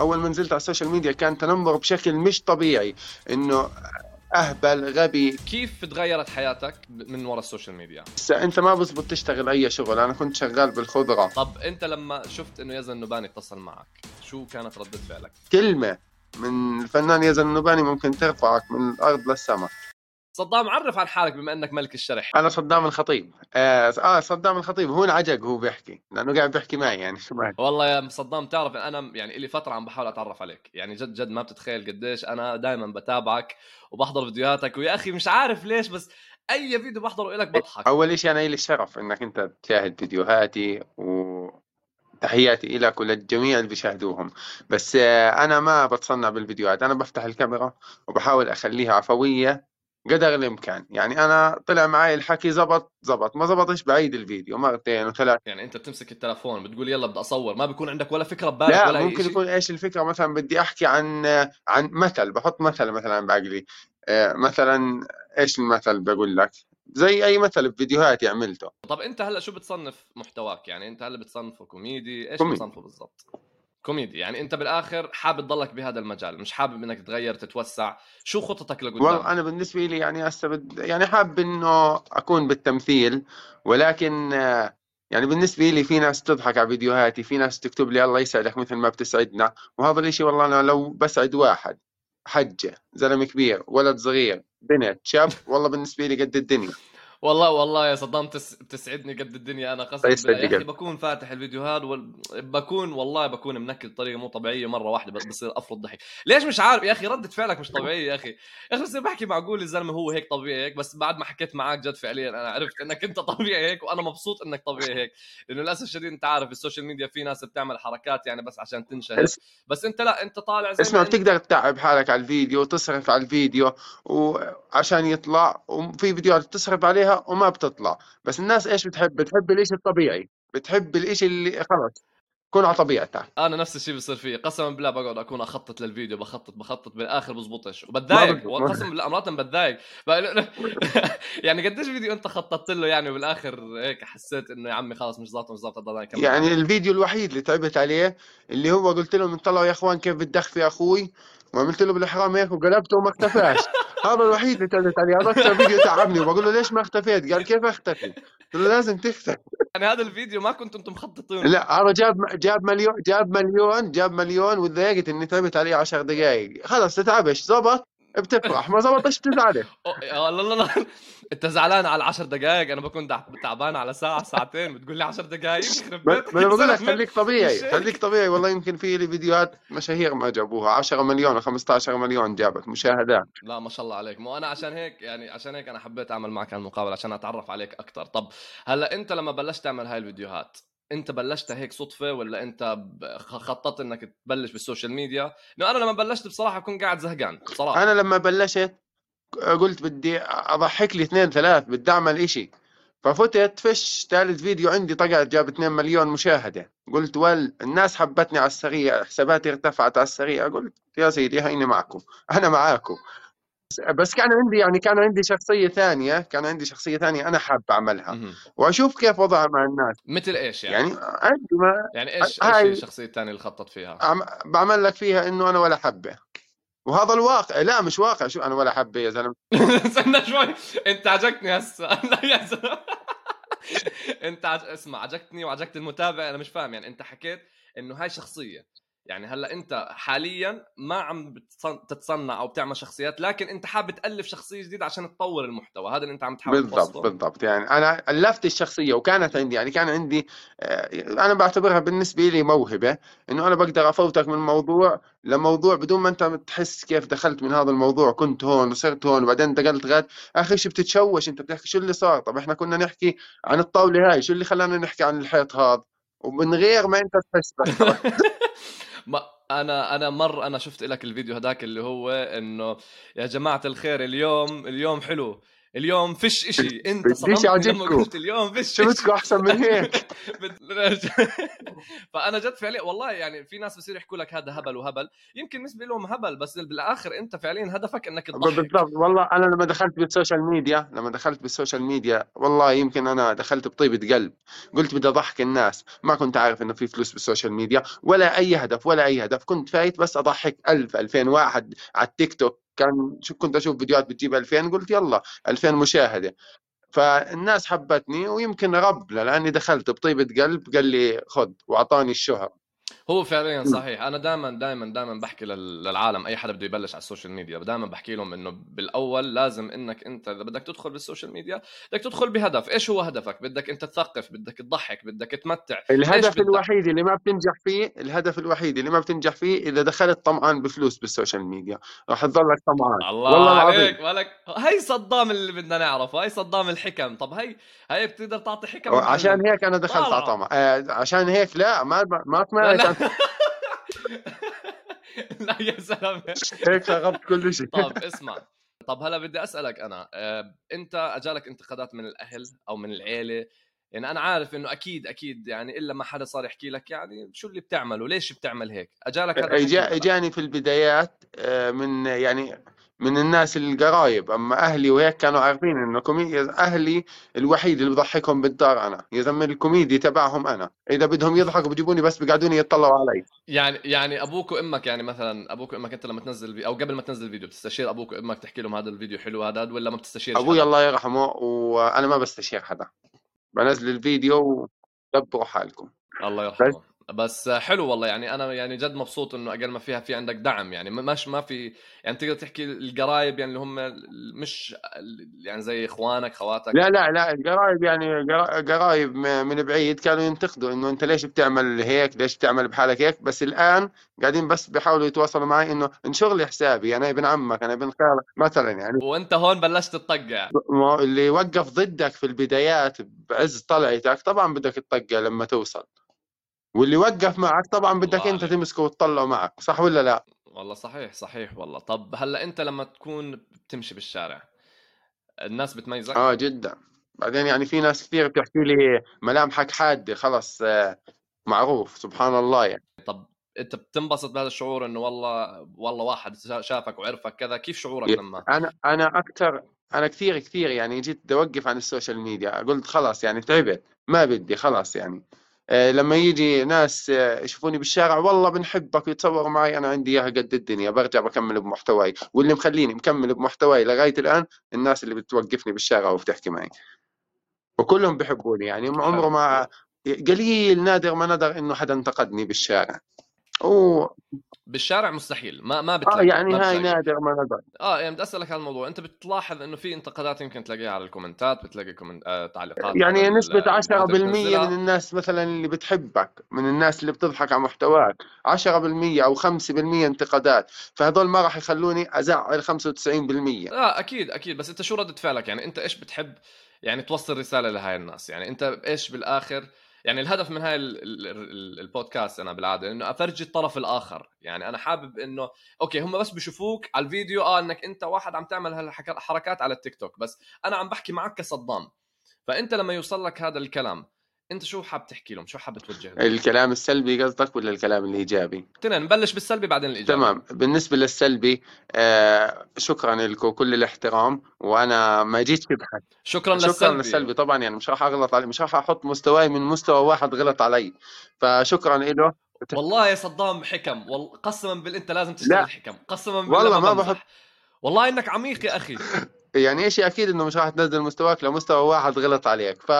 أول ما نزلت على ال social media كان تنمر بشكل مش طبيعي إنه أهبل غبي. كيف تغيرت حياتك من وراء ال social media؟ هسه أنت ما بزبط تشتغل أي شغل أنا كنت شغال بالخضره طب أنت لما شفت إنه يزن النباني اتصل معك شو كانت ردة فعلك؟ كلمة من الفنان يزن النباني ممكن ترفعك من الأرض للسماء. صدام عرف عن حالك بما انك ملك الشرح. أنا صدام الخطيب. آه, آه صدام الخطيب. هو انعجق هو بيحكي. لأنه قاعد بيحكي معي يعني. شو معي والله يا صدام تعرف أنا يعني لي فترة عم بحاول أتعرف عليك. يعني جد جد ما بتتخيل قديش أنا دائما بتابعك وبحضر فيديوهاتك. ويا أخي مش عارف ليش بس أي فيديو بحضره لك بضحك. أول شيء أنا لي الشرف إنك أنت تشاهد فيديوهاتي و تحياتي لك وللجميع اللي بيشاهدوهم. بس آه، أنا ما بتصنع بالفيديوهات. أنا بفتح الكاميرا وبحاول أخليها عفوية قدر الإمكان. يعني أنا طلع معي الحكي زبط زبط. ما زبطش بعيد الفيديو مرتين وثلاث. يعني أنت بتمسك التلفون بتقول يلا بدي أصور. ما بيكون عندك ولا فكرة ببالك لا ولا ممكن يكون إيش الفكرة؟ مثلا بدي أحكي عن عن مثل. بحط مثل مثلا بعقلي. آه، مثلا إيش المثل بقول لك؟ زي أي مثل بفيديوهاتي عملته. طب أنت هلأ شو بتصنف محتواك؟ يعني أنت هلأ بتصنفه كوميدي؟ إيش كوميدي. بتصنفه بالضبط؟ كوميدي. يعني أنت بالآخر حابب تضلك بهذا المجال مش حابب إنك تغير تتوسع. شو خطتك لقدام؟ والله أنا بالنسبة لي يعني هسه. يعني حابب إنه أكون بالتمثيل ولكن يعني بالنسبة لي في ناس تضحك على فيديوهاتي في ناس تكتب لي الله يسعدك مثل ما بتسعدنا وهذا الشيء والله أنا لو بسعد واحد حجة زلمة كبير ولد صغير بنت شاب والله بالنسبة لي قد الدنيا. والله والله يا صدام تس... بتسعدني قد الدنيا. أنا قسما بالله يا أخي بكون فاتح الفيديوهات وال... بكون والله بكون منكد بطريقة مو طبيعية مرة واحدة بصير أفرض ضحك. ليش مش عارف يا أخي؟ ردة فعلك مش طبيعية يا أخي. يا أخي بصير بحكي معقول الزلمه هو هيك طبيعي هيك بس بعد ما حكيت معك جد فعليا أنا عرفت إنك أنت طبيعي هيك وأنا مبسوط إنك طبيعي هيك. لأنه للأسف الشديد أنت عارف ال social media في ناس بتعمل حركات يعني بس عشان تنشهر. بس أنت لا أنت طالع زي اسمع بتقدر تتعب حالك على الفيديو تصرف على الفيديو وعشان يطلع وفي فيديوهات بتصرف عليها وما بتطلع. بس الناس إيش بتحب؟ بتحب الإشي الطبيعي. بتحب الإشي اللي خلص كون على طبيعتها أنا نفس الشيء بيصير فيه. قسما بالله بقعد أكون أخطط للفيديو بخطط بخطط بالاخر بزبطش. وبتضايق. قسما بالله مرات بتضايق. يعني قديش فيديو أنت خططت له يعني وبالآخر هيك حسيت إنه يا عمي خلاص مش ظابط مش ظابط يعني الفيديو الوحيد اللي تعبت عليه اللي هو قلت لهم طلعوا يا إخوان كيف بتدخفي أخوي؟ وعملت له بالإحرام هيك وقلبته وما اختفاش. هذا الوحيد اللي تعبت عليه. هذا أكثر فيديو تعبني وبقول له ليش ما اختفيت؟ قال كيف أختفي؟ قلت له لازم تختفي. يعني هذا الفيديو ما كنتوا أنتم مخططين لا هذا جاب جاب مليون جاب مليون جاب مليون وتضايقت إني تعبت عليه 10 دقائق خلص تتعبش زبط بتفرح ما زبطش تزعل لا لا لا أنت زعلان على 10 دقائق أنا بكون تعبان على ساعة ساعتين. بتقول لي 10 دقائق ما أنا بقول لك خليك طبيعي خليك طبيعي. والله يمكن في لي فيديوهات مشاهير ما جابوها. 10 مليون و 15 مليون جابت مشاهدات. لا ما شاء الله عليك. مو أنا عشان هيك يعني عشان هيك أنا حبيت أعمل معك هالمقابلة عشان أتعرف عليك أكثر طب هلأ أنت لما بلشت تعمل هاي الفيديوهات انت بلشتها هيك صدفة ولا انت خططت انك تبلش بال social media؟ لأنه أنا لما بلشت بصراحة كنت قاعد زهقان بصراحة. أنا لما بلشت قلت بدي أضحك لي اثنين ثلاث بدي أعمل إشي. ففتت فش ثالث فيديو عندي طقعت جاب 2 مليون مشاهدة. قلت ول الناس حبتني على السريع حساباتي ارتفعت على السريع. قلت يا سيدي هيني معكم أنا معاكم. بس كان عندي يعني كان عندي شخصية ثانية كان عندي شخصية ثانية أنا حاب أعملها. وأشوف كيف وضعها مع الناس. مثل إيش يعني؟ يعني عندي ما يعني إيش إيش الشخصية الثانية اللي خطط فيها؟ بعمل لك فيها إنه أنا ولا حبة. وهذا الواقع لا مش واقع شو أنا ولا حبة يا زلمة؟ استنى شوي. أنت عجبتني هسه. لا يا زلمة. أنت عج... اسمع عجبتني وعجبت المتابع أنا مش فاهم يعني أنت حكيت إنه هاي شخصية. يعني هلأ أنت حاليا ما عم تتصنع أو بتعمل شخصيات لكن أنت حابب تألف شخصية جديدة عشان تطور المحتوى. هذا اللي أنت عم تحاول بالضبط توصله. بالضبط. يعني أنا ألفت الشخصية وكانت عندي يعني كان عندي آه، أنا بعتبرها بالنسبة لي موهبة إنه أنا بقدر أفوتك من موضوع لموضوع بدون ما أنت تحس كيف دخلت من هذا الموضوع كنت هون وصرت هون وبعدين انتقلت غاد أخي شو بتتشوش أنت؟ بتحكي شو اللي صار؟ طب إحنا كنا نحكي عن الطاولة هاي شو اللي خلانا نحكي عن الحيط هذا؟ ومن غير ما أنت تحس ما أنا أنا مر أنا شفت لك الفيديو هذاك اللي هو إنه يا جماعة الخير اليوم اليوم حلو. اليوم فيش إشي. أنت صدمتني لما قلت اليوم فيش شفتكم أحسن من هيك؟ فأنا جد فعليا والله يعني في ناس بصير يحكوا لك هذا هبل وهبل. يمكن بالنسبة لهم هبل بس بالآخر أنت فعليا هدفك إنك تضحك بالضبط. والله أنا لما دخلت بال social media لما دخلت بال social media والله يمكن أنا دخلت بطيبة قلب. قلت بدي أضحك الناس. ما كنت عارف إنه في فلوس بال social media ولا أي هدف ولا أي هدف. كنت فايت بس أضحك 1000 2000 واحد على التيك توك. كان شو كنت أشوف فيديوهات بتجيب 2000 قلت يلا 2000 مشاهدة. فالناس حبتني ويمكن رب لأني دخلت بطيبة قلب قال لي خذ وأعطاني الشهرة. هو فعليا صحيح. أنا دائما دائما دائما بحكي للعالم أي حدا بده يبلش على ال social media دائما بحكي لهم إنه بالأول لازم إنك أنت إذا بدك تدخل بال social media بدك تدخل بهدف. إيش هو هدفك؟ بدك أنت تثقف بدك تضحك بدك تمتع. الهدف الوحيد اللي ما بتنجح فيه الهدف الوحيد اللي ما بتنجح فيه إذا دخلت طمعان بفلوس بال social media. راح تضلك طمعان. الله والله عليك مالك هي صدام اللي بدنا نعرفه هي صدام الحكم. طب هي هي بتقدر تعطي حكم؟ عشان هيك أنا دخلت على طمع. آه عشان هيك لا ما ما سمعت لا يا زلمه هيك شغبت كل شيء طب اسمع. طب هلا بدي أسألك أنا. آه، أنت أجالك انتقادات من الأهل أو من العيلة؟ يعني أنا عارف إنه أكيد أكيد يعني إلا ما حدا صار يحكي لك يعني شو اللي بتعمله؟ ليش بتعمل هيك؟ أجالك هذا إجاني في البدايات آه، من يعني من الناس القرايب. أما أهلي وهيك كانوا عارفين إنه كوميديا أهلي الوحيد اللي بضحكهم بالدار أنا. يا زلمه الكوميدي تبعهم أنا. إذا بدهم يضحكوا بجيبوني بس بيقعدوني يطلعوا علي. يعني يعني أبوك وأمك يعني مثلا أبوك وأمك أنت لما تنزل أو قبل ما تنزل الفيديو بتستشير أبوك وأمك تحكي لهم هذا الفيديو حلو هذا ولا ما بتستشير أبوي الله يرحمه وأنا ما بستشير حدا. بنزل الفيديو ودبروا حالكم. الله يرحمه. بس حلو والله يعني أنا يعني جد مبسوط إنه أقل ما فيها في عندك دعم يعني مش ما في يعني تقدر تحكي القرايب يعني اللي هم مش يعني زي إخوانك خواتك؟ لا لا لا القرايب يعني قرايب من بعيد كانوا ينتقدوا إنه أنت ليش بتعمل هيك؟ ليش بتعمل بحالك هيك؟ بس الآن قاعدين بس بيحاولوا يتواصلوا معي إنه انشر لي حسابي أنا ابن عمك أنا ابن خالك مثلا يعني. وأنت هون بلشت تطقع. اللي وقف ضدك في البدايات بعز طلعتك طبعا بدك تطقع لما توصل. واللي وقف معك طبعا بدك أنت تمسكه وتطلعه معك صح ولا لا؟ والله صحيح صحيح والله. طب هلأ أنت لما تكون بتمشي بالشارع الناس بتميزك؟ آه جدا. بعدين يعني في ناس كثير بتحكي لي ملامحك حادة خلص آه، معروف سبحان الله يعني. طب أنت بتنبسط بهذا الشعور إنه والله والله واحد شافك وعرفك كذا؟ كيف شعورك لما؟ أنا أنا أكثر أنا كثير كثير يعني جيت بدي أوقف عن ال social media قلت خلاص يعني تعبت ما بدي خلاص يعني. لما يجي ناس آه، يشوفوني بالشارع والله بنحبك ويتصوروا معي أنا عندي إياها قد الدنيا برجع بكمل بمحتواي. واللي مخليني مكمل بمحتواي لغاية الآن الناس اللي بتوقفني بالشارع وبتحكي معي. وكلهم بحبوني يعني عمره ما قليل نادر ما ندر إنه حدا انتقدني بالشارع. و بالشارع مستحيل ما ما بتلاقي آه يعني هاي نادر ما نادر آه يعني بدي أسألك على الموضوع أنت بتلاحظ إنه في انتقادات يمكن تلاقيها على الكومنتات بتلاقي comment... آه تعليقات يعني نسبة 10% من الناس مثلا اللي بتحبك من الناس اللي بتضحك على محتواك 10% أو 5% انتقادات فهذول ما راح يخلوني أزعل 95% لا أكيد أكيد بس أنت شو ردة فعلك؟ يعني أنت إيش بتحب؟ يعني توصل رسالة لهاي الناس يعني أنت إيش بالآخر يعني الهدف من هاي البودكاست أنا بالعادة إنه أفرجي الطرف الآخر. يعني أنا حابب إنه okay هم بس بشوفوك على الفيديو آه إنك أنت واحد عم تعمل هالحركات على التيك توك بس أنا عم بحكي معك كصدام. فأنت لما يوصل لك هذا الكلام انت شو حاب تحكي لهم؟ شو حاب توجه لهم؟ الكلام السلبي قصدك ولا الكلام الإيجابي؟ تمام نبلش بالسلبي بعدين الإيجابي. تمام. بالنسبة للسلبي آه شكرا لكم كل الاحترام وأنا ما جيت بحث شكرا للسلبي شكرا للسلبي. طبعا يعني مش راح أغلط عليه مش راح أحط مستواي من مستوى واحد غلط علي. فشكرا له والله يا صدام حكم. قسما بالله أنت لازم تشتغل حكم قسما بالله والله ما, ما بحط. والله إنك عميق يا أخي. يعني شيء أكيد إنه مش راح تنزل مستواك لمستوى واحد غلط عليك. ف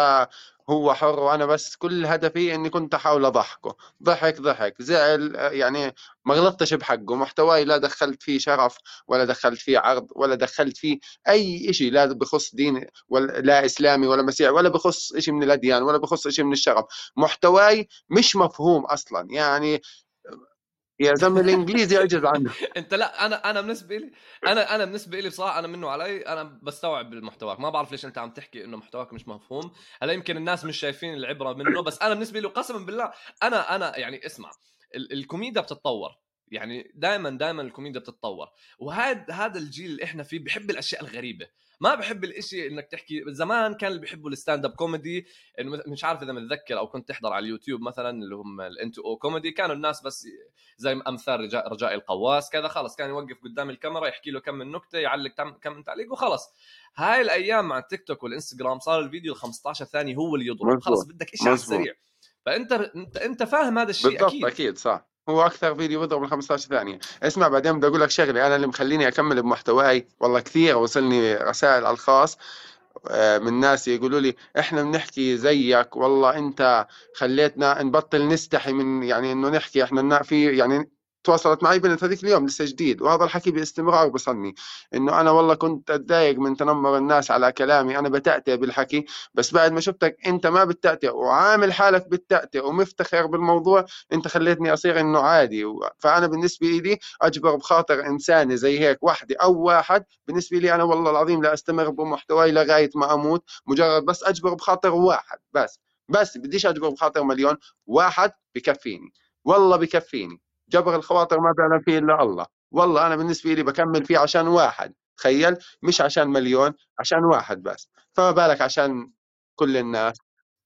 هو حر وأنا بس كل هدفي إني كنت أحاول أضحكه. ضحك ضحك. زعل يعني ما غلطتش بحقه. محتواي لا دخلت فيه شرف ولا دخلت فيه عرض ولا دخلت فيه أي شيء لا بخص دين ولا لا إسلامي ولا مسيحي ولا بخص شيء من الأديان ولا بخص شيء من الشرف محتواي مش مفهوم أصلا. يعني يا زلمة الإنجليزي يعجز عنه أنت لا أنا أنا بالنسبة لي أنا أنا بالنسبة لي بصراحة أنا منه علي أنا بستوعب محتواك ما بعرف ليش أنت عم تحكي إنه محتواك مش مفهوم. هلا يمكن الناس مش شايفين العبرة منه بس أنا بالنسبة لي قسما بالله أنا أنا يعني اسمع الكوميديا بتتطور. يعني دائما دائما الكوميديا بتتطور. وهذا هذا الجيل اللي إحنا فيه بحب الأشياء الغريبة. ما بحب الإشي إنك تحكي زمان كان اللي بيحبوا ال stand-up comedy إنه مش عارف إذا متذكر أو كنت تحضر على اليوتيوب مثلا اللي هم ال stand-up comedy كانوا الناس بس زي أمثال رجائي, رجائي القواس كذا خلص كان يوقف قدام الكاميرا يحكي له كم من نكتة يعلق كم تعليق وخلص هاي الأيام مع التيك توك والإنستغرام صار الفيديو ال 15 ثانية هو اللي يضرب خلص بدك شيء على السريع. فأنت أنت أنت فاهم هذا الشيء بالضبط أكيد. أكيد صح. هو أكثر فيديو بيضرب ال 15 ثانية. اسمع بعدين بدي أقول لك شغلة أنا اللي مخليني أكمل بمحتواي والله كثير وصلني رسائل على الخاص آه، من ناس يقولوا لي إحنا بنحكي زيك والله أنت خليتنا نبطل نستحي من يعني إنه نحكي إحنا في يعني تواصلت معي بنت هذيك اليوم لسه جديد وهذا الحكي باستمرار بصلني إنه أنا والله كنت أتضايق من تنمر الناس على كلامي أنا بتأتئ بالحكي بس بعد ما شفتك أنت ما بتأتئ وعامل حالك بتأتئ ومفتخر بالموضوع أنت خليتني أصير إنه عادي. فأنا بالنسبة لي أجبر بخاطر إنساني زي هيك وحده أو واحد بالنسبة لي أنا والله العظيم لا أستمر بمحتواي لغاية ما أموت مجرد بس أجبر بخاطر واحد بس بس بديش أجبر بخاطر مليون واحد بكفيني والله بكفيني. جبر الخواطر ما بيعلم فيه إلا الله. والله أنا بالنسبة لي بكمل فيه عشان واحد تخيل؟ مش عشان مليون عشان واحد بس. فما بالك عشان كل الناس؟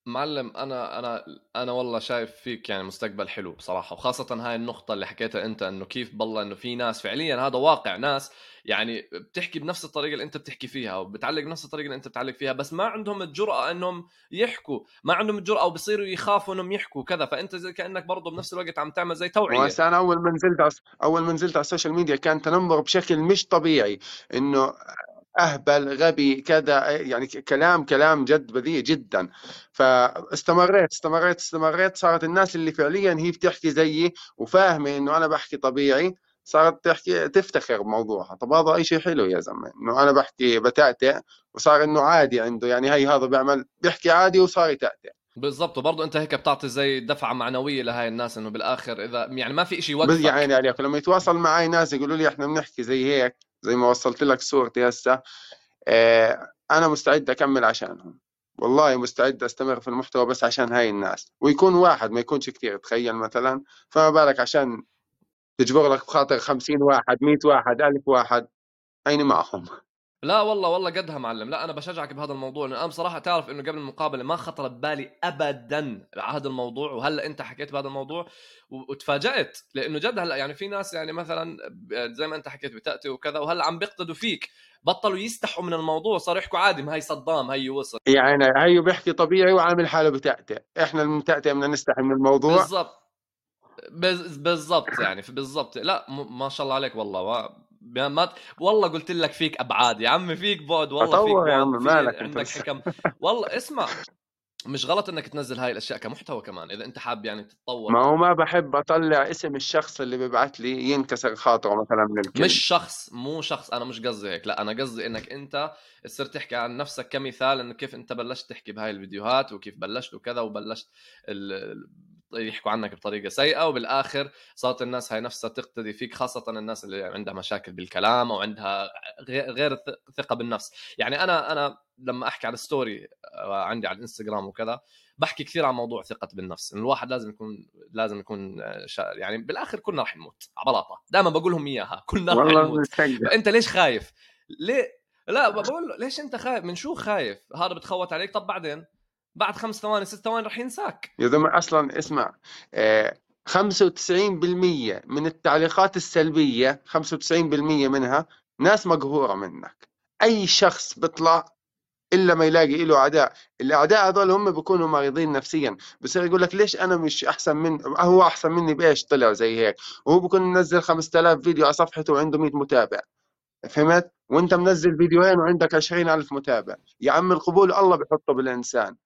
معلم أنا أنا أنا والله شايف فيك يعني مستقبل حلو بصراحة وخاصة هاي النقطة اللي حكيتها أنت إنه كيف بالله إنه في ناس فعليا هذا واقع ناس يعني بتحكي بنفس الطريقة اللي أنت بتحكي فيها وبتعلق بنفس الطريقة اللي أنت بتعلق فيها بس ما عندهم الجرأة إنهم يحكوا ما عندهم الجرأة أو يخافوا إنهم يحكوا كذا فأنت زي كأنك برضه بنفس الوقت عم تعمل زي توعية. بس أنا أول ما نزلت أول ما نزلت على ال social media كان تنمر بشكل مش طبيعي إنه أهبل غبي كذا يعني كلام كلام جد بذيء جدا. فاستمريت استمريت استمريت. صارت الناس اللي فعليا هي بتحكي زيي وفاهمة إنه أنا بحكي طبيعي صارت تحكي تفتخر بموضوعها. طب هذا أي شيء حلو يا زلمة؟ إنه أنا بحكي بتأتئ وصار إنه عادي عنده. يعني هي هذا بيعمل بيحكي عادي وصار يتأتئ. بالضبط. وبرضه أنت هيك بتعطي زي دفعة معنوية لهي الناس إنه بالآخر إذا يعني ما في شيء يوقفك. يا عيني عليك. لما يتواصل معي ناس يقولوا لي إحنا بنحكي زي هيك زي ما وصلت لك صورتي هسه آه أنا مستعد أكمل عشانهم. والله مستعد أستمر في المحتوى بس عشان هاي الناس. ويكون واحد ما يكونش كثير تخيل مثلا. فما بالك عشان تجبر لك بخاطر 50 واحد 100 واحد 1000 واحد أين معهم؟ لا والله والله قدها معلم. لا أنا بشجعك بهذا الموضوع لأن أنا بصراحة تعرف إنه قبل المقابلة ما خطر ببالي ابدا هذا الموضوع وهلأ أنت حكيت بهذا الموضوع وتفاجأت لأنه جد هلأ يعني في ناس يعني مثلا زي ما أنت حكيت بتأتي وكذا وهلأ عم بيقتدوا فيك بطلوا يستحوا من الموضوع صاروا يحكوا عادي ما هي صدام هي وصل يعني هي بيحكي طبيعي وعامل حاله بتأتئ إحنا المتأتئ بدنا نستحي من الموضوع. بالضبط. بالضبط يعني بالضبط. لا ما شاء الله عليك والله ما والله قلت لك فيك أبعاد يا عمي فيك بعد والله فيك بعد يا عمي مالك عندك حكم. والله اسمع مش غلط إنك تنزل هاي الأشياء كمحتوى كمان إذا أنت حابب يعني تتطور. ما هو ما بحب أطلع اسم الشخص اللي بيبعث لي ينكسر خاطره مثلا من الكلمة. مش شخص مو شخص أنا مش قصدي هيك لا أنا قصدي إنك أنت تصير تحكي عن نفسك كمثال إنه كيف أنت بلشت تحكي بهاي الفيديوهات وكيف بلشت وكذا وبلشت يحكوا عنك بطريقة سيئة وبالآخر صارت الناس هاي نفسها تقتدي فيك خاصة الناس اللي عندها مشاكل بالكلام أو عندها غير ثقة بالنفس. يعني أنا أنا لما أحكي على ستوري آه، عندي على الإنستغرام وكذا بحكي كثير عن موضوع ثقة بالنفس انه الواحد لازم يكون لازم يكون آه، شا... يعني بالآخر كلنا رح نموت على بلاطة. دائما بقول لهم إياها كلنا رح نموت. فانت ليش خايف؟ ليه؟ لا بقول له ليش أنت خايف؟ من شو خايف؟ هذا بتخوت عليك؟ طب بعدين؟ بعد خمس ثواني ست ثواني رح ينساك. يا زلمه أصلا اسمع آه 95% من التعليقات السلبية 95% منها ناس مقهورة منك. أي شخص بيطلع إلا ما يلاقي له أعداء. الأعداء هذول هم بيكونوا مريضين نفسيا. بصير يقول لك ليش أنا مش أحسن من هو أحسن مني بإيش؟ طلع زي هيك. وهو بكون منزل 5000 فيديو على صفحته وعنده 100 متابع. فهمت؟ وأنت منزل فيديوهين وعندك 20000 متابع. يا عم القبول الله بحطه بالإنسان.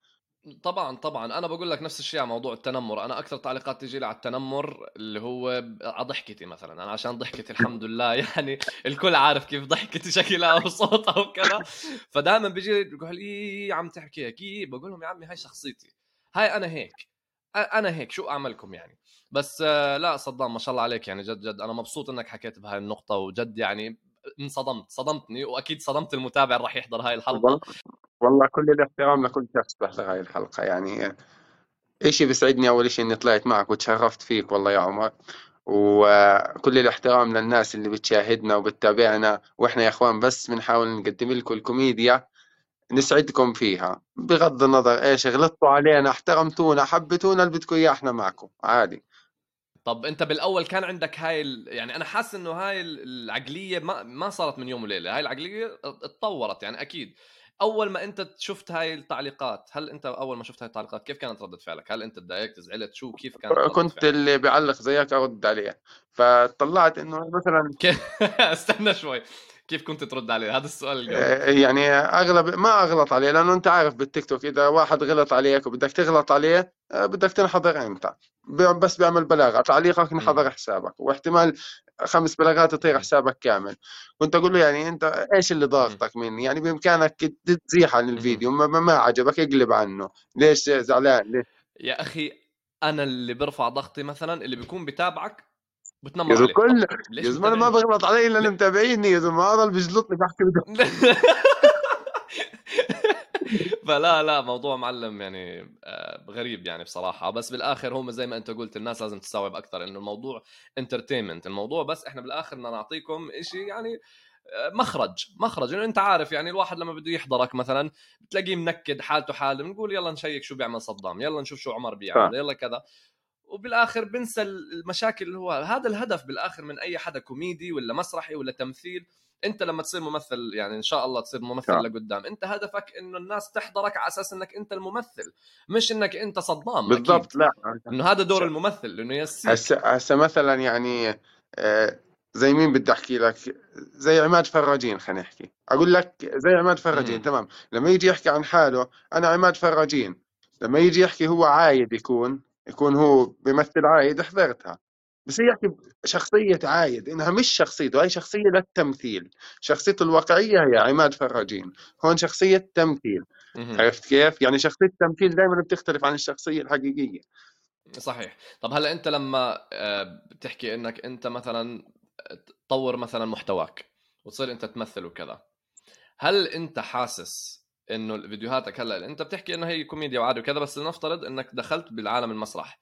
طبعا طبعا. أنا بقول لك نفس الشيء على موضوع التنمر. أنا أكثر تعليقات تجي لي على التنمر اللي هو على ضحكتي مثلا. أنا عشان ضحكتي الحمد لله. يعني الكل عارف كيف ضحكتي شكلها وصوتها وكذا فدائما بيجي بيقول لي عم تحكي هيك؟ بقول لهم يا عمي هاي شخصيتي. هاي أنا هيك. أنا هيك. شو أعملكم يعني؟ بس لا صدام ما شاء الله عليك. يعني جد جد أنا مبسوط إنك حكيت بهاي النقطة. وجد يعني انصدمت صدمتني وأكيد صدمت المتابع اللي راح يحضر هاي الحلقة. والله كل الاحترام لكل شخص بحضر هاي الحلقة يعني إشي بيسعدني أول شيء إني طلعت معك وتشرفت فيك والله يا عمر. وكل الاحترام للناس اللي بتشاهدنا وبتتابعنا وإحنا يا إخوان بس بنحاول نقدم لكم الكوميديا نسعدكم فيها. بغض النظر إيش غلطتوا علينا احترمتونا حبيتونا اللي بدكم إياه إحنا معكم عادي. طب انت بالأول كان عندك هاي ال... يعني أنا حاسس إنه هاي العقلية ما ما صارت من يوم وليلة. هاي العقلية اتطورت يعني أكيد. أول ما أنت شفت هاي التعليقات هل أنت أول ما شفت هاي التعليقات كيف كانت ردة فعلك؟ هل أنت تضايقت زعلت؟ شو كيف كانت ردة كنت فعلك؟ اللي بيعلق زيك أرد عليه. فطلعت إنه مثلا استنى شوي. كيف كنت ترد عليه؟ هذا السؤال الجوي. آه، يعني اغلب ما أغلط عليه لأنه أنت عارف بالتيك توك إذا واحد غلط عليك وبدك تغلط عليه آه، بدك تنحضر أنت. بس بيعمل بلاغه تعليقك انحضر حسابك واحتمال خمس بلاغات يطير حسابك كامل. كنت أقول له يعني أنت إيش اللي ضاغطك مني؟ يعني بإمكانك تزيح عن الفيديو ما, ما عجبك اقلب عنه. ليش زعلان؟ ليش؟ يا أخي أنا اللي برفع ضغطي مثلا اللي بيكون بتابعك بتنمر عليه. كل يا زلمه أنا ما بغلط علي إلا اللي متابعيني يا زلمه هذا اللي بيجلطني بحكي فلا لا موضوع معلم يعني آه، غريب يعني بصراحة. بس بالآخر هم زي ما أنت قلت الناس لازم تستوعب أكثر إنه الموضوع entertainment الموضوع بس إحنا بالآخر بدنا نعطيكم شيء يعني آه، مخرج. مخرج. انه أنت عارف يعني الواحد لما بده يحضرك مثلا بتلاقيه منكد حالته حالة بنقول يلا نشيك شو بيعمل صدام يلا نشوف شو عمر بيعمل يلا كذا. وبالآخر بنسى المشاكل اللي هو هذا الهدف بالآخر من أي حدا كوميدي ولا مسرحي ولا تمثيل. أنت لما تصير ممثل يعني إن شاء الله تصير ممثل نعم. لقدام أنت هدفك إنه الناس تحضرك على أساس إنك أنت الممثل مش إنك أنت صدام بالضبط لا. إنه هذا دور الممثل إنه يسير. هسه هسه مثلا يعني آه، زي مين بدي أحكي لك؟ زي عماد فراجين خلينا نحكي. أقول لك زي عماد فراجين تمام. لما يجي يحكي عن حاله أنا عماد فراجين. لما يجي يحكي هو عايد يكون يكون هو بيمثل عايد حضرتها. بس هي يحكي شخصية عايد إنها مش شخصيته هي شخصية للتمثيل. شخصيته الواقعية هي عماد فراجين هون شخصية تمثيل عرفت كيف؟ يعني شخصية التمثيل دائما بتختلف عن الشخصية الحقيقية. صحيح. طب هلا أنت لما آه، بتحكي إنك أنت مثلا تطور مثلا محتواك وتصير أنت تمثل وكذا هل أنت حاسس إنه فيديوهاتك هلا أنت بتحكي إنه هي كوميديا وعادي وكذا بس لنفترض إنك دخلت بالعالم المسرح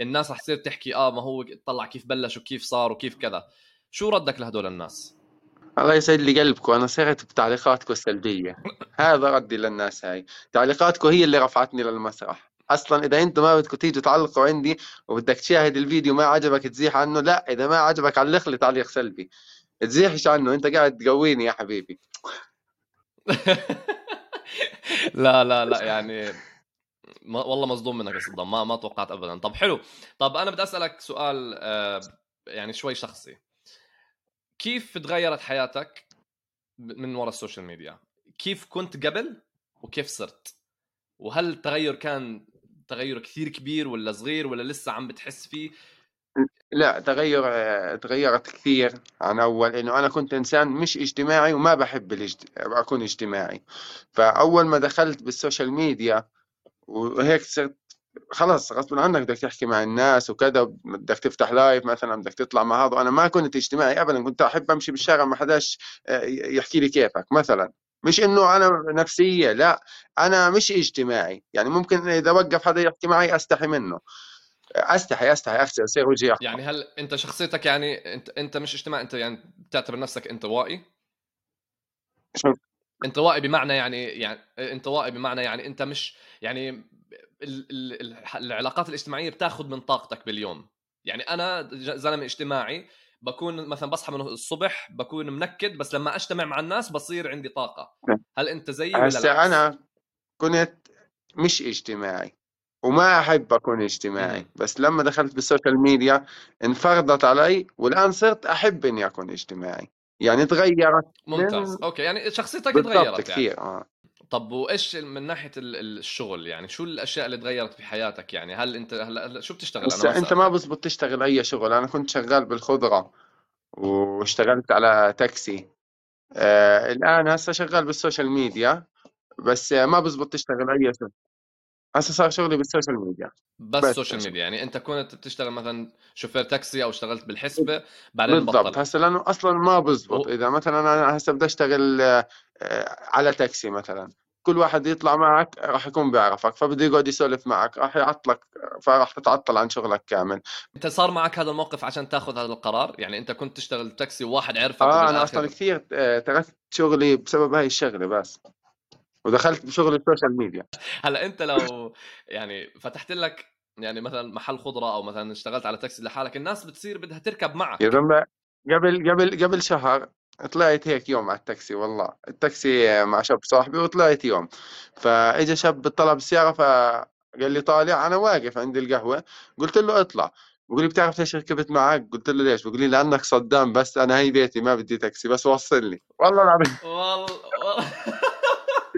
الناس رح تصير تحكي آه ما هو طلع كيف بلش وكيف صار وكيف كذا. شو ردك لهدول الناس؟ الله يسعد لي قلبكم أنا سرت بتعليقاتكم السلبية. هذا ردي للناس هاي. تعليقاتكم هي اللي رفعتني للمسرح. أصلا إذا أنتم ما بدكم تيجوا تعلقوا عندي وبدك تشاهد الفيديو ما عجبك تزيح عنه لا إذا ما عجبك علق لي تعليق سلبي. تزيحش عنه أنت قاعد تقويني يا حبيبي. لا لا لا يعني ما والله مصدوم منك يا صدام ما ما توقعت ابدا. طب حلو. طب أنا بدي أسألك سؤال آه، يعني شوي شخصي. كيف تغيرت حياتك من وراء ال social media؟ كيف كنت قبل وكيف صرت؟ وهل التغير كان تغير كثير كبير ولا صغير ولا لسه عم بتحس فيه؟ لا تغير تغيرت كثير عن أول إنه أنا كنت إنسان مش اجتماعي وما بحب الاجت... أكون اجتماعي. فأول ما دخلت بال social media وهيك صرت خلص غصب عنك بدك تحكي مع الناس وكذا بدك تفتح لايف مثلا بدك تطلع مع هذا. وأنا ما كنت اجتماعي ابدا كنت أحب أمشي بالشارع ما حداش آه، يحكي لي كيفك مثلا. مش إنه أنا نفسية لا أنا مش اجتماعي. يعني ممكن إذا وقف حدا يحكي معي أستحي منه. أستحي أستحي اخسر اصير وجهي يعني هل أنت شخصيتك يعني أنت أنت مش اجتماعي أنت يعني بتعتبر نفسك أنطوائي؟ أنطوائي بمعنى يعني يعني أنطوائي بمعنى يعني أنت مش يعني ال ال العلاقات الاجتماعية بتاخذ من طاقتك باليوم. يعني أنا زلمة اجتماعي بكون مثلا بصحى من الصبح بكون منكد بس لما أجتمع مع الناس بصير عندي طاقة. هل أنت زيي ولا لا أنا كنت مش اجتماعي. وما أحب أكون اجتماعي. بس لما دخلت بال social media انفرضت علي والآن صرت أحب إني أكون اجتماعي. يعني تغيرت ممتاز. من... okay يعني شخصيتك تغيرت يعني. كثير آه. طب وإيش من ناحية الشغل يعني شو الأشياء اللي تغيرت في حياتك يعني؟ هل أنت هلا شو بتشتغل؟ أنا أنت ما بزبط تشتغل أي شغل. أنا كنت شغال بالخضرة واشتغلت على تاكسي. آه الآن هسه شغال بال social media بس ما بزبط تشتغل أي شغل. هسه صار شغلي بال social media. بس, بس social media. يعني أنت كنت بتشتغل مثلا شوفير تاكسي أو اشتغلت بالحسبة بعدين بالضبط. هسه لأنه أصلا ما بزبط. و... إذا مثلا أنا هسه بدي أشتغل آه، على تاكسي مثلا كل واحد يطلع معك راح يكون بيعرفك فبده يقعد يسولف معك راح يعطلك فراح تتعطل عن شغلك كامل. أنت صار معك هذا الموقف عشان تاخذ هذا القرار؟ يعني أنت كنت تشتغل تاكسي وواحد عرفك آه أنا أصلا كثير آه، تركت شغلي بسبب هاي الشغلة بس. ودخلت بشغل ال social media. هلأ أنت لو يعني فتحت لك يعني مثلا محل خضرة أو مثلا اشتغلت على تاكسي لحالك الناس بتصير بدها تركب معك. يا زلمه قبل قبل قبل شهر طلعت هيك يوم على التاكسي والله التاكسي مع شاب صاحبي وطلعت يوم. فاجى شاب طلب السياره فقال لي طالع أنا واقف عند القهوة قلت له اطلع. بقول لي بتعرف ليش ركبت معك؟ قلت له ليش؟ بقول لي لأنك صدام بس أنا هي بيتي ما بدي تاكسي بس وصلني. والله العظيم. والله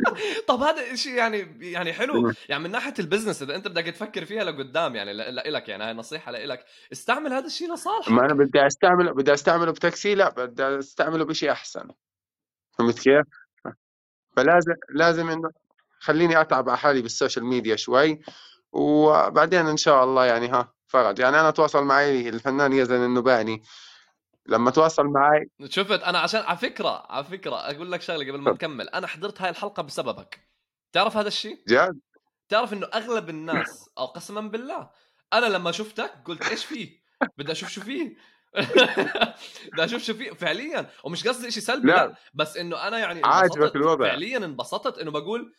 طب هذا شيء يعني يعني حلو. يعني من ناحية ال business إذا أنت بدك تفكر فيها لقدام يعني لك يعني هاي نصيحة لك استعمل هذا الشيء لصالحك. ما أنا بدي أستعمله بدي أستعمله بتاكسي لا بدي أستعمله بشيء أحسن. فهمت كيف؟ فلازم لازم إنه خليني أتعب على حالي بال social media شوي وبعدين إن شاء الله يعني ها فرج. يعني أنا تواصل معي الفنان يزن النوباني لما تواصل معي شفت أنا عشان على فكرة على فكرة أقول لك شغلة قبل ما نكمل أنا حضرت هاي الحلقة بسببك. تعرف هذا الشيء؟ جد؟ تعرف إنه أغلب الناس أو قسما بالله أنا لما شفتك قلت إيش فيه؟ بدي أشوف شو فيه. بدي أشوف شو فيه. فعليا. ومش قصدي شيء سلبي لا. لا. بس إنه أنا يعني عاجبك الوضع. فعليا انبسطت إنه بقول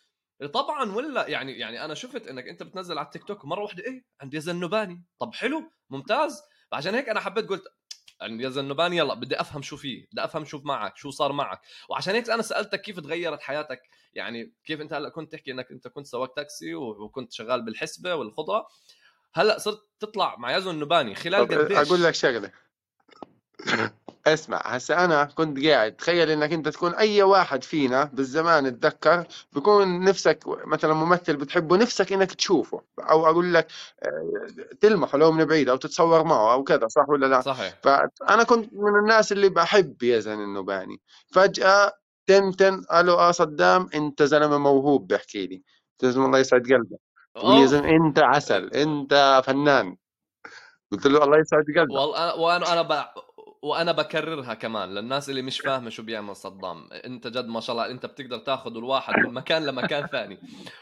طبعا ولا يعني يعني أنا شفت إنك أنت بتنزل على التيك توك مرة واحدة إيه عندي زنوباني طب حلو ممتاز. عشان هيك أنا حبيت قلت يعني يا زنوبان يلا بدي أفهم شو فيه بدي أفهم شو معك شو صار معك. وعشان هيك أنا سألتك كيف تغيرت حياتك. يعني كيف أنت هلأ كنت تحكي إنك أنت كنت سواق تاكسي وكنت شغال بالحسبة والخضرة. هلأ صرت تطلع مع يزن النباني خلال قديش؟ أقول لك شغلة. اسمع هسه أنا كنت قاعد تخيل إنك أنت تكون أي واحد فينا بالزمان اتذكر بكون نفسك مثلا ممثل بتحبه نفسك إنك تشوفه أو أقول لك آه، تلمحه لو من بعيد أو تتصور معه أو كذا صح ولا لا؟ صحيح. فانا كنت من الناس اللي بحب يزن النباني فجأة تن تن ألو آه صدام أنت زلمة موهوب بحكي لي. لازم الله يسعد قلبك. زلمة أنت عسل أنت فنان. قلت له الله يسعد قلبك. والله وأنا أنا وأنا بكررها كمان للناس اللي مش فاهمة شو بيعمل صدام. أنت جد ما شاء الله أنت بتقدر تاخذ الواحد من مكان لمكان ثاني.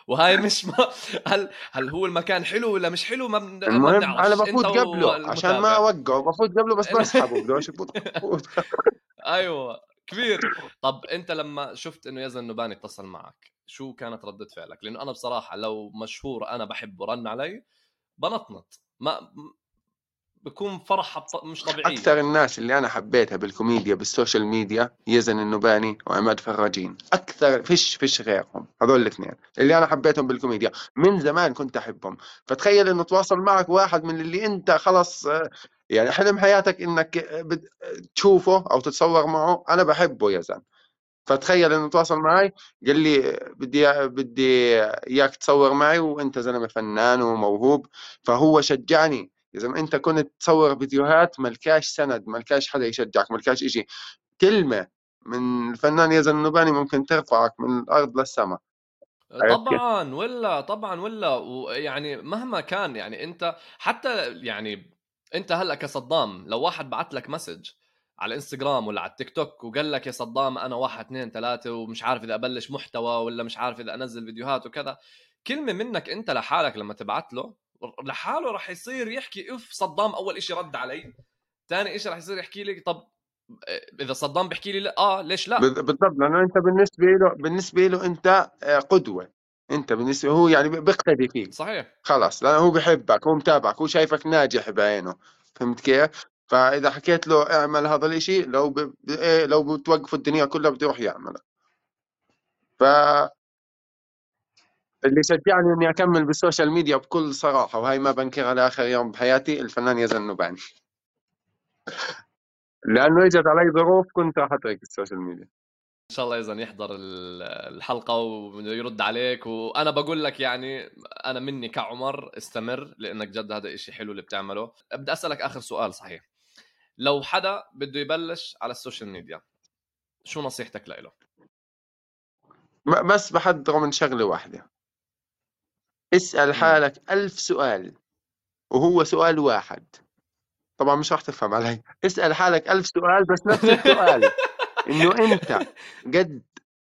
وهاي مش ما هل هل هو المكان حلو ولا مش حلو؟ ما المهم أنا بفوت قبله عشان ما أوقعه بفوت قبله بس بسحبه بدوش أيوه كبير. طب أنت لما شفت إنه يزن النوباني اتصل معك شو كانت ردة فعلك؟ لأنه أنا بصراحة لو مشهور أنا بحبه رن علي بنطنط. ما بكون فرحة مش طبيعية أكثر الناس اللي أنا حبيتها بالكوميديا بال social media يزن النوباني وعماد فراجين أكثر فيش فيش غيرهم. هذول الاثنين. اللي أنا حبيتهم بالكوميديا. من زمان كنت أحبهم. فتخيل إنه تواصل معك واحد من اللي أنت خلص يعني حلم حياتك إنك تشوفه أو تتصور معه. أنا بحبه يزن فتخيل إنه تواصل معي قال لي بدي بدي إياك تصور معي وأنت زلمة فنان وموهوب. فهو شجعني. إذا أنت كنت تصور فيديوهات ملكاش سند ملكاش حدا يشجعك ملكاش إشي. كلمة من الفنان يزن النباني ممكن ترفعك من الأرض للسماء. طبعا ولو طبعا ولو. ويعني مهما كان يعني أنت حتى يعني أنت هلأ كصدام لو واحد بعت لك message على الإنستغرام ولا على التيك توك وقال لك يا صدام أنا واحد اثنين ثلاثة ومش عارف إذا أبلش محتوى ولا مش عارف إذا أنزل فيديوهات وكذا كلمة منك أنت لحالك لما تبعت له لحاله راح يصير يحكي اف صدام أول شيء رد علي. ثاني شيء راح يصير يحكي لي طب إذا صدام بيحكي لي لا آه ليش لا؟ بالضبط لأنه أنت بالنسبة له بالنسبة له أنت آه، قدوة. أنت بالنسبة هو يعني بيقتدي فيك صحيح. خلاص لأنه هو بحبك هو متابعك هو شايفك ناجح بعينه. فهمت كيف؟ فإذا حكيت له اعمل هذا الشيء لو ب... إيه لو بتوقفوا الدنيا كلها بده يروح يعمله ف اللي شجعني إني أكمل بالسوشيال ميديا بكل صراحة وهي ما بنكرها لاخر يوم بحياتي الفنان يزن نباني لأنه إجت علي ظروف كنت راح أترك ال social media. إن شاء الله يزن يحضر الحلقة ويرد عليك. وأنا بقول لك يعني أنا مني كعمر استمر لأنك جد هذا إشي حلو اللي بتعمله. بدي أسألك آخر سؤال صحيح. لو حدا بده يبلش على ال social media شو نصيحتك له بس بحذره من شغلة واحدة. اسأل حالك ألف سؤال وهو سؤال واحد. طبعا مش راح تفهم علي. اسأل حالك ألف سؤال بس نفس السؤال. إنه أنت قد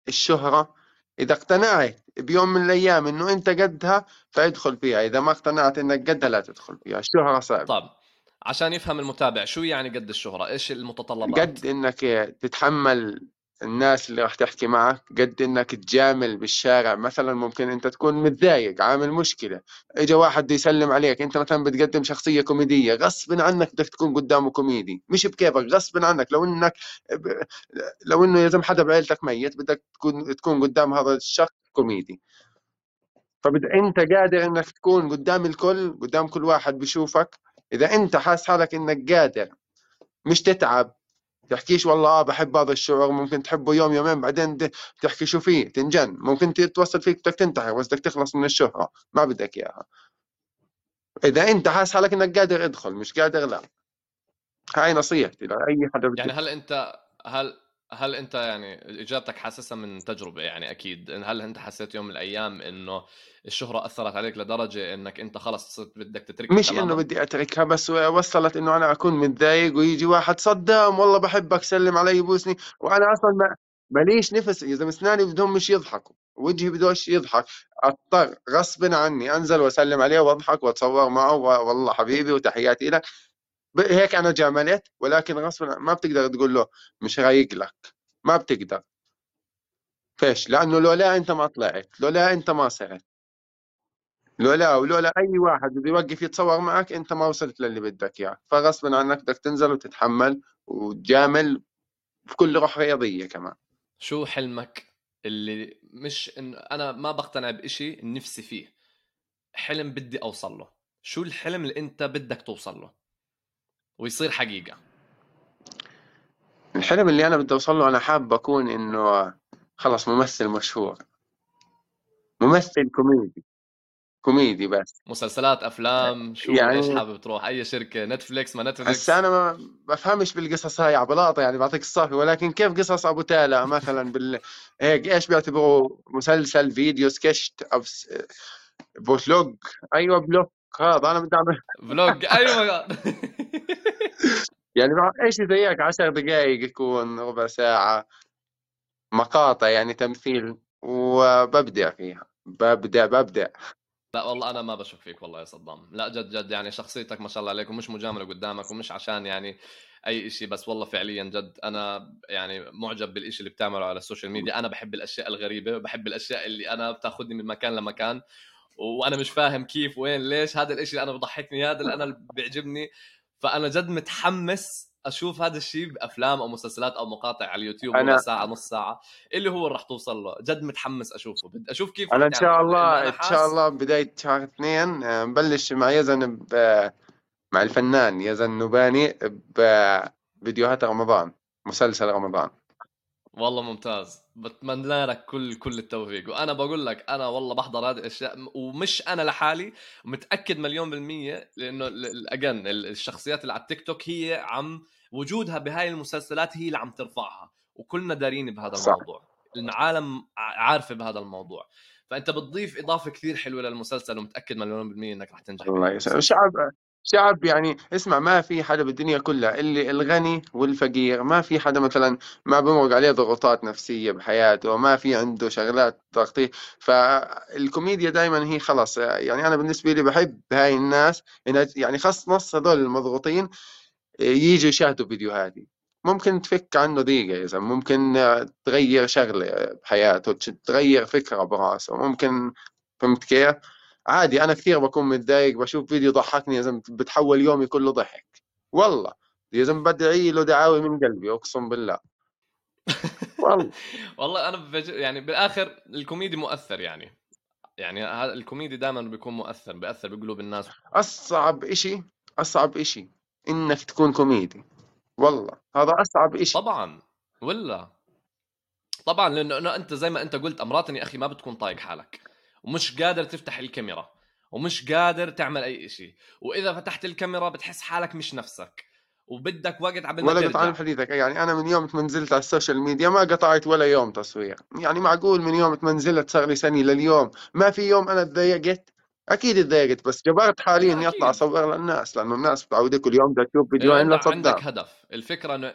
الشهرة إذا اقتنعت بيوم من الأيام إنه أنت قدها فادخل فيها. إذا ما اقتنعت إنك قدها لا تدخل فيها. الشهرة صعبة. طب عشان يفهم المتابع شو يعني قد الشهرة؟ إيش المتطلبات؟ قد إنك تتحمل الناس اللي راح تحكي معك قد إنك تجامل بالشارع. مثلا ممكن أنت تكون متضايق عامل مشكلة اجى واحد يسلم عليك أنت مثلا بتقدم شخصية كوميدية غصب عنك بدك تكون قدامه كوميدي. مش بكيفك غصب عنك. لو إنك لو إنه يزم حدا بعيلتك ميت بدك تكون تكون قدام هذا الشخص كوميدي. فبد أنت قادر إنك تكون قدام الكل قدام كل واحد بشوفك إذا أنت حاس حالك إنك قادر مش تتعب تحكيش والله آه بحب هذا الشعور ممكن تحبه يوم يومين بعدين تحكي شو فيه تنجن ممكن توصل فيك بدك تنتحر بس بدك تخلص من الشهرة ما بدك إياها. إذا أنت حاسس حالك إنك قادر ادخل مش قادر لا. هاي نصيحتي لأي حدا يعني هل أنت هل هل انت يعني اجابتك حاسسها من تجربة يعني أكيد هل انت حسيت يوم من الأيام إنه الشهرة أثرت عليك لدرجة إنك أنت خلص صرت بدك تتركها مش إنه بدي أتركها بس وصلت إنه أنا أكون متضايق ويجي واحد صدام والله بحبك سلم علي بوسني وأنا أصلا ما ماليش نفس يا زلمه اسناني بدهم مش يضحكوا وجهي بدوش يضحك أضطر غصبا عني أنزل وأسلم عليه وأضحك وأتصور معه والله حبيبي وتحياتي لك. هيك أنا جاملت ولكن غصبا ما بتقدر تقول له مش رايق لك. ما بتقدر. فيش لأنه لولا أنت ما طلعت لولا أنت ما صرت لولا ولولا أي واحد بده يوقف يتصور معك أنت ما وصلت للي بدك إياه. فغصبا عنك بدك تنزل وتتحمل وتجامل بكل روح رياضية كمان. شو حلمك اللي مش إن أنا ما بقتنع بإشي نفسي فيه. حلم بدي أوصل له. شو الحلم اللي أنت بدك توصل له؟ ويصير حقيقة. الحلم اللي أنا بدي أوصل له أنا حاب أكون إنه خلص ممثل مشهور. ممثل كوميدي. كوميدي بس. مسلسلات أفلام شو يعني إيش حابب تروح؟ أي شركة؟ Netflix؟ ما Netflix. هسه أنا ما بفهمش بالقصص هاي عبلاطه يعني بعطيك الصافي. ولكن كيف قصص أبو تالا مثلا بال هيك؟ إيش بيعتبروه؟ مسلسل فيديو سكشت أو vlog أيوه vlog هذا أنا بدي أعمل. vlog. أيوه. يعني إيش زي هيك 10 دقائق يكون ربع ساعة مقاطع يعني تمثيل وببدع فيها ببدع ببدع. لا والله أنا ما بشوف فيك والله يا صدام. لا جد جد يعني شخصيتك ما شاء الله عليك ومش مجاملة قدامك ومش عشان يعني أي شيء بس والله فعليا جد أنا يعني معجب بالشيء اللي بتعمله على ال social media. أنا بحب الأشياء الغريبة بحب الأشياء اللي أنا بتاخذني من مكان لمكان وأنا مش فاهم كيف وين ليش هذا الشيء اللي أنا بضحكني هذا اللي أنا بيعجبني. فأنا جد متحمس أشوف هذا الشيء بأفلام أو مسلسلات أو مقاطع على اليوتيوب أنا... ساعة نص ساعة. اللي هو راح توصل له. جد متحمس أشوفه. بدي أشوف كيف أنا إن شاء الله إن شاء الله بداية شهر اثنين آه، نبلش مع يزن ب... مع الفنان يزن نوباني بفيديوهات رمضان مسلسل رمضان. والله ممتاز. بتمنى لك كل كل التوفيق. وأنا بقول لك أنا والله بحضر هذه الأشياء ومش أنا لحالي متأكد مليون بالمية لأنه اجن الشخصيات اللي على التيك توك هي عم وجودها بهاي المسلسلات هي اللي عم ترفعها. وكلنا دارين بهذا صح. الموضوع. العالم عارفة بهذا الموضوع. فأنت بتضيف إضافة كثير حلوة للمسلسل ومتأكد مليون بالمية إنك رح تنجح. الله يسلمك شعب شعب يعني اسمع ما في حدا بالدنيا كلها اللي الغني والفقير ما في حدا مثلا ما بمرق عليه ضغوطات نفسية بحياته ما في عنده شغلات تغطيه فالكوميديا دائما هي خلص يعني أنا بالنسبة لي بحب هاي الناس يعني خاص نص هذول المضغوطين يجوا يشاهدوا فيديوهاتي ممكن تفك عنه دقيقة إذا ممكن تغير شغلة بحياته تغير فكرة براسه ممكن فهمت كيف؟ عادي أنا كثير بكون متضايق بشوف فيديو ضحكني يا زلمة بتحول يومي كله ضحك. والله يا زلمة بدعي له دعاوي من قلبي أقسم بالله. والله. والله أنا بج... يعني بالآخر الكوميدي مؤثر يعني. يعني هذا الكوميدي دائما بيكون مؤثر بيأثر بقلوب الناس. أصعب إشي أصعب إشي إنك تكون كوميدي. والله هذا أصعب إشي. طبعا ولا؟ طبعا لأنه أنت زي ما أنت قلت مرات يا أخي ما بتكون طايق حالك. ومش قادر تفتح الكاميرا ومش قادر تعمل أي شيء وإذا فتحت الكاميرا بتحس حالك مش نفسك وبدك وقت عبال ما ولا قطعان حديثك. يعني أنا من يوم ما نزلت على ال social media ما قطعت ولا يوم تصوير. يعني معقول من يوم ما نزلت صار لي سنه لليوم؟ ما في يوم أنا تضايقت؟ أكيد تضايقت بس جبرت حالي اني اطلع اصور للناس لأنه الناس متعوده كل يوم بدها تشوف فيديوهين لصدام عندك هدف. الفكرة إنه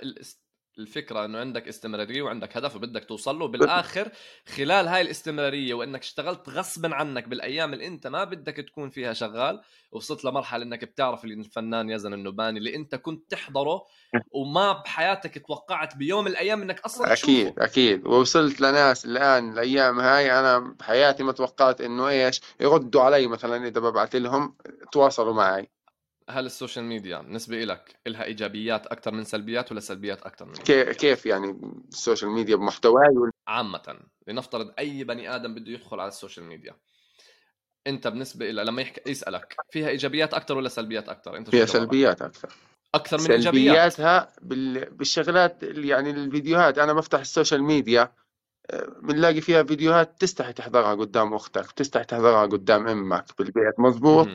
الفكرة إنه عندك استمرارية وعندك هدف وبدك توصل له بالآخر خلال هاي الاستمرارية وإنك اشتغلت غصبا عنك بالأيام اللي أنت ما بدك تكون فيها شغال وصلت لمرحلة إنك بتعرف الفنان يزن النباني اللي أنت كنت تحضره وما بحياتك توقعت بيوم من الأيام إنك أصلا أكيد تشوفه. أكيد ووصلت لناس الآن الأيام هاي أنا بحياتي ما توقعت إنه إيش يردوا علي مثلا إذا ببعث لهم تواصلوا معي هل ال social media بالنسبة لك لها إيجابيات أكثر من سلبيات ولا سلبيات أكثر من كيف يعني ال social media بمحتواي ولا... عامة لنفترض أي بني آدم بده يدخل على ال social media. أنت بالنسبة إلى لما يحكي يسألك فيها إيجابيات أكثر ولا سلبيات أكثر أنت فيها سلبيات أكثر أكثر من إيجابيات؟ سلبياتها بال... بالشغلات اللي يعني الفيديوهات. أنا بفتح ال social media آه، بنلاقي فيها فيديوهات تستحي تحضرها قدام أختك تستحي تحضرها قدام أمك بالبيت مزبوط؟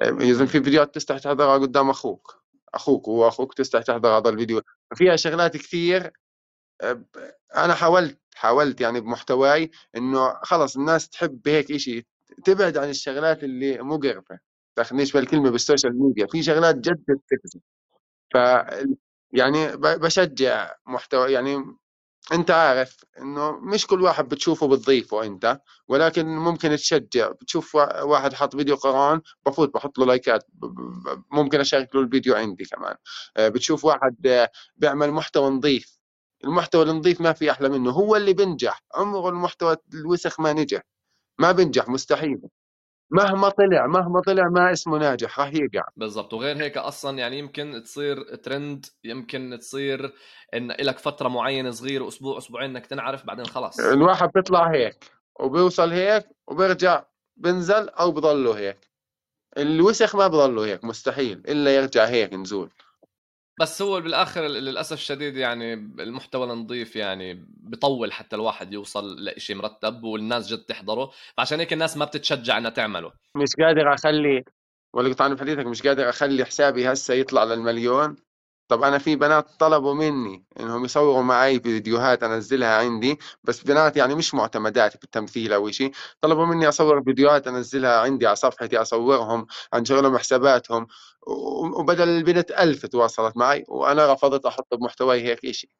اذا في فيديوهات تستحي تحضرها قدام أخوك. أخوك هو أخوك تستحي تحضر هذا الفيديو. فيها شغلات كثير. أنا حاولت حاولت يعني بمحتواي إنه خلص الناس تحب هيك شيء تبعد عن الشغلات اللي مقرفه تأخذنيش بالكلمة بالسوشيال ميديا. في شغلات جد تكذب ف يعني بشجع محتوى يعني أنت عارف إنه مش كل واحد بتشوفه بتضيفه أنت ولكن ممكن تشجع بتشوف واحد حط فيديو قرآن بفوت بحط له لايكات ممكن أشارك له الفيديو عندي كمان. آه، بتشوف واحد بيعمل محتوى نظيف المحتوى النظيف ما في أحلى منه هو اللي بنجح عمره المحتوى الوسخ ما نجح ما بنجح مستحيل. مهما طلع مهما طلع ما اسمه ناجح راح يقع. بالضبط. وغير هيك أصلا يعني يمكن تصير ترند يمكن تصير إن لك فترة معينة صغيرة أسبوع أسبوعين إنك تنعرف بعدين خلاص. الواحد بيطلع هيك وبيوصل هيك وبيرجع بنزل أو بضله هيك. الوسخ ما بضله هيك مستحيل إلا يرجع هيك نزول. بس هو بالآخر للأسف الشديد يعني المحتوى النظيف يعني بطول حتى الواحد يوصل لشيء مرتب والناس جد تحضره فعشان هيك الناس ما بتتشجع إنها تعمله. مش قادر أخلي ولا قطعنا في حديثك مش قادر أخلي حسابي هسه يطلع للمليون. طب أنا في بنات طلبوا مني إنهم يصوروا معي فيديوهات أنزلها عندي بس بنات يعني مش معتمدات بالتمثيل أو شيء طلبوا مني أصور فيديوهات أنزلها عندي على صفحتي أصورهم انشر لهم حساباتهم. وبدل البنت ألف تواصلت معي وأنا رفضت أحط بمحتواي هيك شيء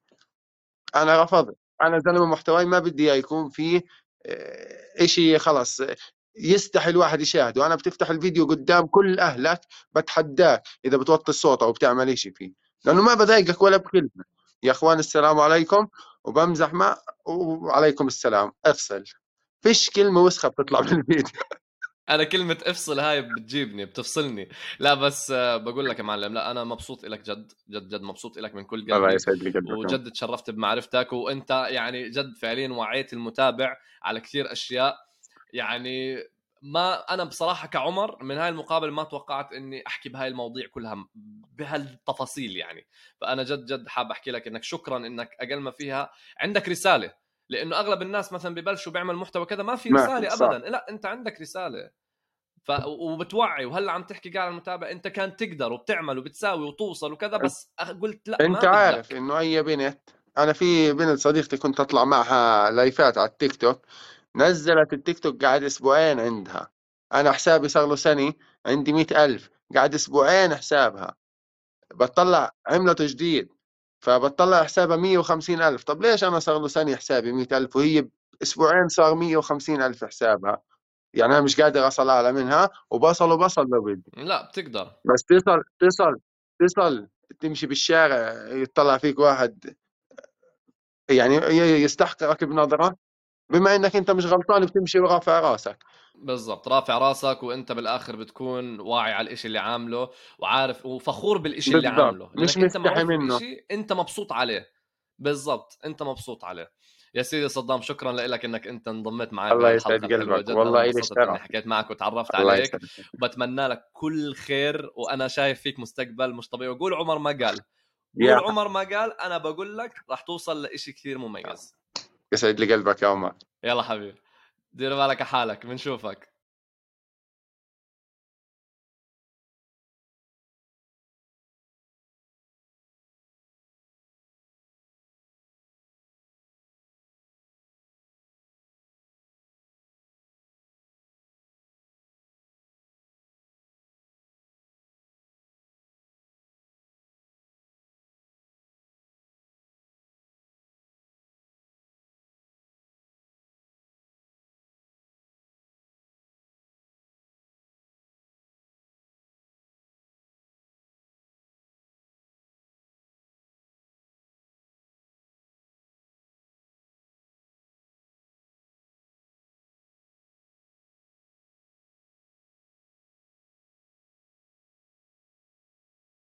أنا رفضت. أنا زلمة محتواي ما بدي يكون فيه آه، شيء خلص يستحي الواحد يشاهده. أنا بتفتح الفيديو قدام كل أهلك بتحداك إذا بتوطي الصوت أو بتعمل شيء فيه. لأنه ما بضايقك ولا بكلمه يا أخوان السلام عليكم وبمزح مع وعليكم السلام. أفصل. فيش كلمة وسخة بتطلع من الفيديو أنا كلمة افصل هاي بتجيبني بتفصلني. لا بس آه، بقول لك يا معلم لا أنا مبسوط لك جد جد جد مبسوط لك من كل قلبي. وجد تشرفت بمعرفتك وأنت يعني جد فعليا وعيت المتابع على كثير أشياء. يعني ما أنا بصراحة كعمر من هاي المقابلة ما توقعت إني أحكي بهاي المواضيع كلها بهالتفاصيل يعني. فأنا جد جد حاب أحكي لك إنك شكرا إنك أقل ما فيها. عندك رسالة؟ لأنه أغلب الناس مثلا ببلشوا بيعمل محتوى كذا ما في رسالة صح. ابدا. لا أنت عندك رسالة. ف وبتوعي. وهلأ عم تحكي قاعد المتابع أنت كان تقدر وبتعمل وبتساوي وتوصل وكذا بس قلت لأ أنت عارف إنه أي بنت أنا في بنت صديقتي كنت أطلع معها لايفات على التيك توك نزلت التيك توك قاعد أسبوعين عندها. أنا حسابي صار له سنة عندي مئة ألف. قاعد أسبوعين حسابها. بطلع عملته جديد. فبطلع حسابها 150 ألف. طب ليش أنا صار له سنة حسابي 100 ألف؟ وهي أسبوعين صار 150 ألف حسابها. يعني أنا مش قادر أصل أعلى منها وبصل وبصل لو بدي. لا بتقدر. بس تصل تصل تصل تمشي بالشارع يطلع فيك واحد يعني يستحقرك بنظرة بما إنك أنت مش غلطان بتمشي ورافع راسك بالضبط. رافع راسك وانت بالآخر بتكون واعي على الإشي اللي عامله وعارف وفخور بالإشي اللي عامله. مش مستحي منه. انت مبسوط عليه. بالضبط. انت مبسوط عليه. يا سيدي صدام شكرا لك إنك انت انضميت معي الله يسعد قلبك. والله لي إني حكيت معك وتعرفت عليك. وبتمنى لك كل خير. وأنا شايف فيك مستقبل مش طبيعي. وقول عمر ما قال. قول عمر ما قال أنا بقول لك راح توصل لإشي كثير مميز. يسعد لي قلبك يا عمر. يلا حبيبي. دير بالك حالك بنشوفك.